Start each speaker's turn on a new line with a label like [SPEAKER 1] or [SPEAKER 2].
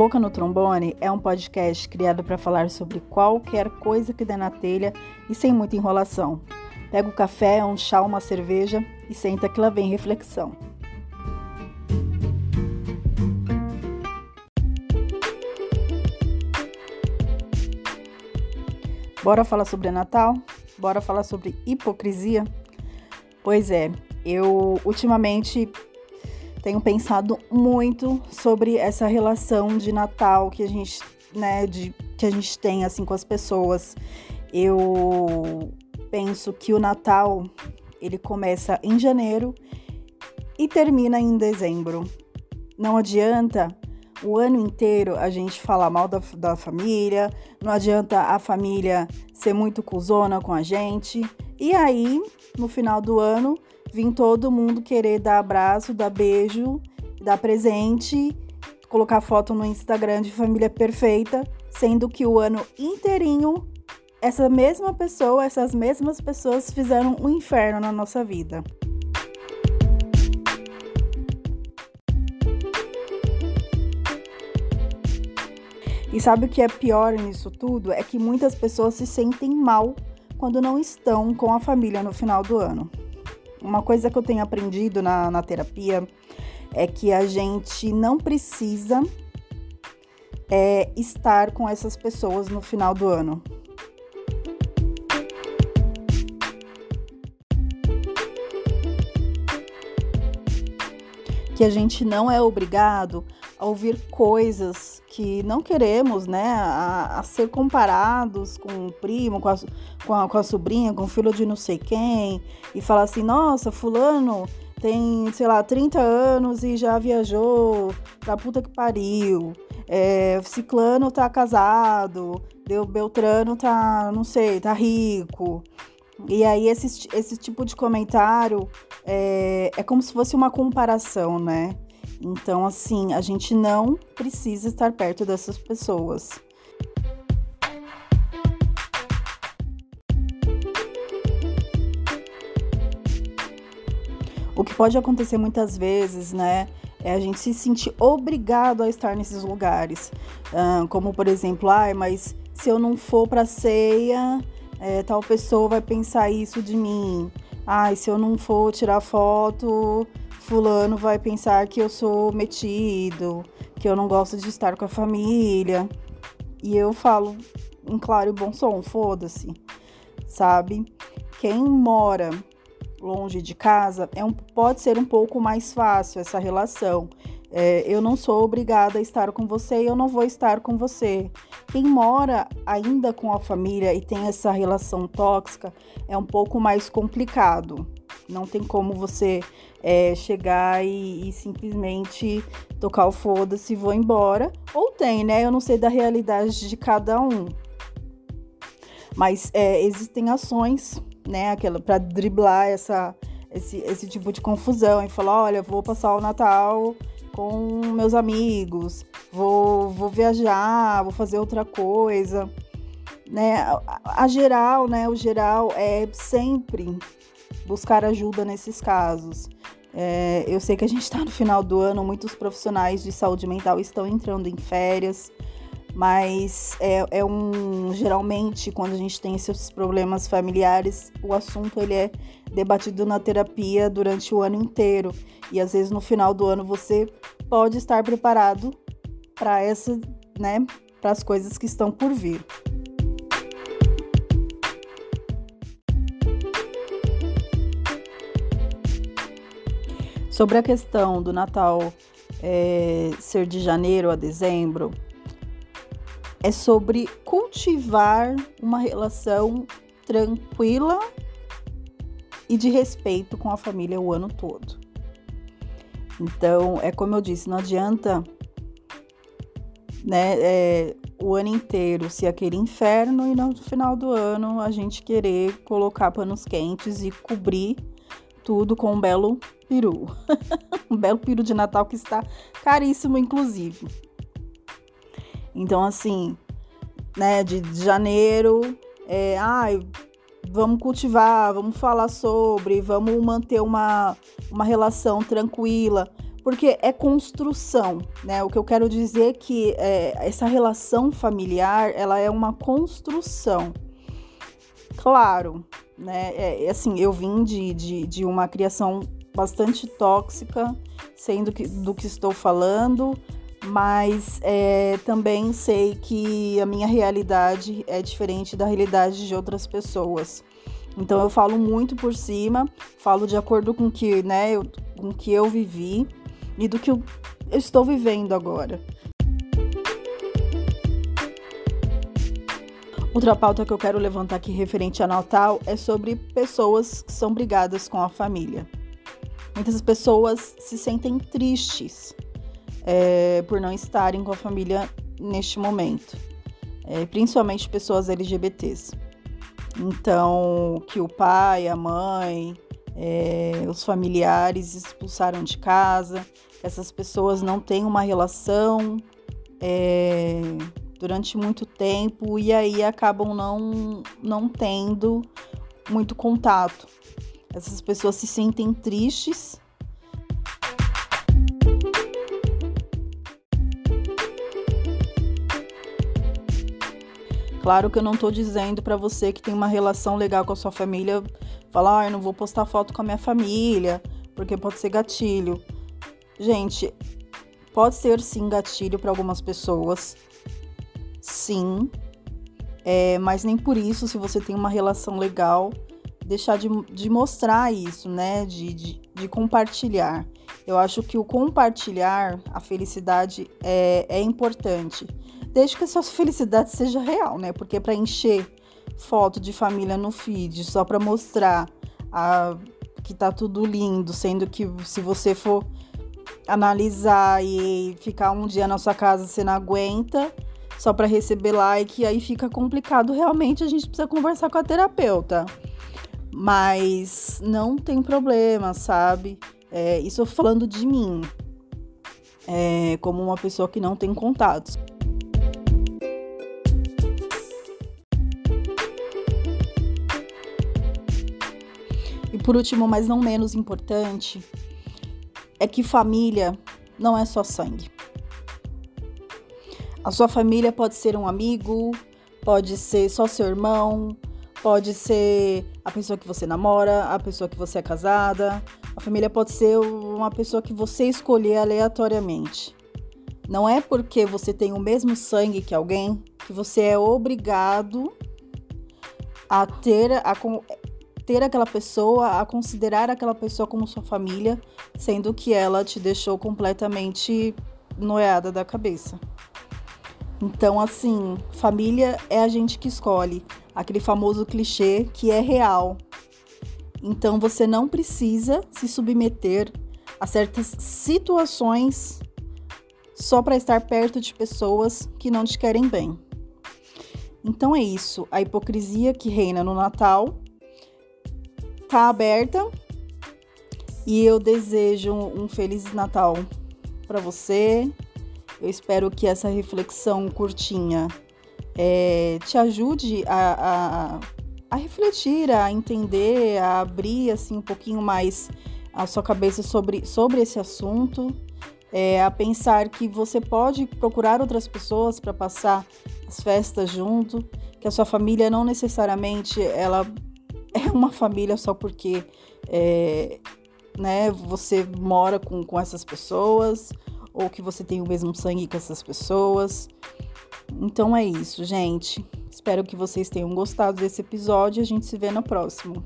[SPEAKER 1] Boca no Trombone é um podcast criado para falar sobre qualquer coisa que der na telha e sem muita enrolação. Pega o café, um chá, uma cerveja e senta que lá vem reflexão. Bora falar sobre Natal? Bora falar sobre hipocrisia? Pois é, eu ultimamente tenho pensado muito sobre essa relação de Natal que a gente, né, de, que a gente tem assim com as pessoas. Eu penso que o Natal ele começa em janeiro e termina em dezembro. Não adianta o ano inteiro a gente falar mal da, da família, não adianta a família ser muito cuzona com a gente. E aí, no final do ano, Vim todo mundo querer dar abraço, dar beijo, dar presente, colocar foto no Instagram de família perfeita, sendo que o ano inteirinho essa mesma pessoa, essas mesmas pessoas fizeram um inferno na nossa vida. E sabe o que é pior nisso tudo? É que muitas pessoas se sentem mal quando não estão com a família no final do ano. Uma coisa que eu tenho aprendido na, na terapia é que a gente não precisa é, estar com essas pessoas no final do ano. Que a gente não é obrigado a ouvir coisas que não queremos, né? A, a ser comparados com o primo, com a, com a, com a sobrinha, com o filho de não sei quem, e falar assim: nossa, Fulano tem, sei lá, 30 anos e já viajou pra puta que pariu. É, Ciclano tá casado, deu Beltrano tá, não sei, tá rico. E aí esse, esse tipo de comentário é, é como se fosse uma comparação, né? Então, assim, a gente não precisa estar perto dessas pessoas. O que pode acontecer muitas vezes, né, é a gente se sentir obrigado a estar nesses lugares. como, por exemplo, ai, mas se eu não for para ceia, é, tal pessoa vai pensar isso de mim. Ai, se eu não for tirar foto, fulano vai pensar que eu sou metido, que eu não gosto de estar com a família. E eu falo em claro e bom som, foda-se, sabe? Quem mora longe de casa é um, pode ser um pouco mais fácil essa relação. É, eu não sou obrigada a estar com você e eu não vou estar com você. Quem mora ainda com a família e tem essa relação tóxica é um pouco mais complicado. Não tem como você é, chegar e, e, simplesmente tocar o foda-se e vou embora. Ou tem, né? Eu não sei da realidade de cada um. Mas é, existem ações, né? Aquela para driblar essa, esse, esse tipo de confusão e falar, olha, vou passar o Natal com meus amigos, vou, vou viajar, vou fazer outra coisa. Né? A, a geral, né? O geral é sempre buscar ajuda nesses casos. É, eu sei que a gente está no final do ano, muitos profissionais de saúde mental estão entrando em férias, mas é, é, um geralmente quando a gente tem esses problemas familiares, o assunto ele é debatido na terapia durante o ano inteiro e às vezes no final do ano você pode estar preparado para essa, né, para as coisas que estão por vir. Sobre a questão do Natal é, ser de janeiro a dezembro, é sobre cultivar uma relação tranquila e de respeito com a família o ano todo. Então, é como eu disse, não adianta né, é, o ano inteiro ser aquele inferno e no final do ano a gente querer colocar panos quentes e cobrir tudo com um belo peru. um belo peru de Natal que está caríssimo, inclusive. Então, assim, né, de, janeiro, é, ai, vamos cultivar, vamos falar sobre, vamos manter uma, uma relação tranquila. porque é construção, né? O que eu quero dizer é que é, essa relação familiar, ela é uma construção. Claro, né? É, é, assim, eu vim de, de, de uma criação bastante tóxica, sendo que, do que estou falando, mas é, também sei que a minha realidade é diferente da realidade de outras pessoas. Então eu falo muito por cima, falo de acordo com que, né, eu, com que eu vivi e do que eu estou vivendo agora. Outra pauta que eu quero levantar aqui referente a Natal é sobre pessoas que são brigadas com a família. Muitas pessoas se sentem tristes é, por não estarem com a família neste momento, é, principalmente pessoas LGBTs. Então, que o pai, a mãe, é, os familiares expulsaram de casa, essas pessoas não têm uma relação é, durante muito tempo e aí acabam não, não tendo muito contato. Essas pessoas se sentem tristes Claro que eu não tô dizendo para você que tem uma relação legal com a sua família, falar, ah, eu não vou postar foto com a minha família, porque pode ser gatilho. Gente, pode ser sim gatilho para algumas pessoas. Sim. É, mas nem por isso, se você tem uma relação legal, deixar de, de mostrar isso, né? De, de, de, compartilhar. Eu acho que o compartilhar a felicidade é, é importante desde que a sua felicidade seja real, né? Porque para encher foto de família no feed só para mostrar a, que tá tudo lindo, sendo que se você for analisar e ficar um dia na sua casa você não aguenta só para receber like, aí fica complicado. Realmente a gente precisa conversar com a terapeuta. Mas não tem problema, sabe? É, isso falando de mim, é, como uma pessoa que não tem contatos. por último, mas não menos importante, é que família não é só sangue. A sua família pode ser um amigo, pode ser só seu irmão, pode ser a pessoa que você namora, a pessoa que você é casada. A família pode ser uma pessoa que você escolher aleatoriamente. Não é porque você tem o mesmo sangue que alguém que você é obrigado a ter a, ter aquela pessoa, a considerar aquela pessoa como sua família, sendo que ela te deixou completamente noiada da cabeça. Então, assim, família é a gente que escolhe, aquele famoso clichê que é real. Então, você não precisa se submeter a certas situações só para estar perto de pessoas que não te querem bem. Então é isso, a hipocrisia que reina no Natal tá aberta e eu desejo um feliz Natal para você. Eu espero que essa reflexão curtinha é, te ajude a, a, a, refletir, a entender, a abrir assim um pouquinho mais a sua cabeça sobre, sobre esse assunto, é, a pensar que você pode procurar outras pessoas para passar as festas junto, que a sua família não necessariamente ela é uma família só porque é, né, você mora com, com essas pessoas ou que você tem o mesmo sangue que essas pessoas. Então é isso, gente. Espero que vocês tenham gostado desse episódio a gente se vê no próximo.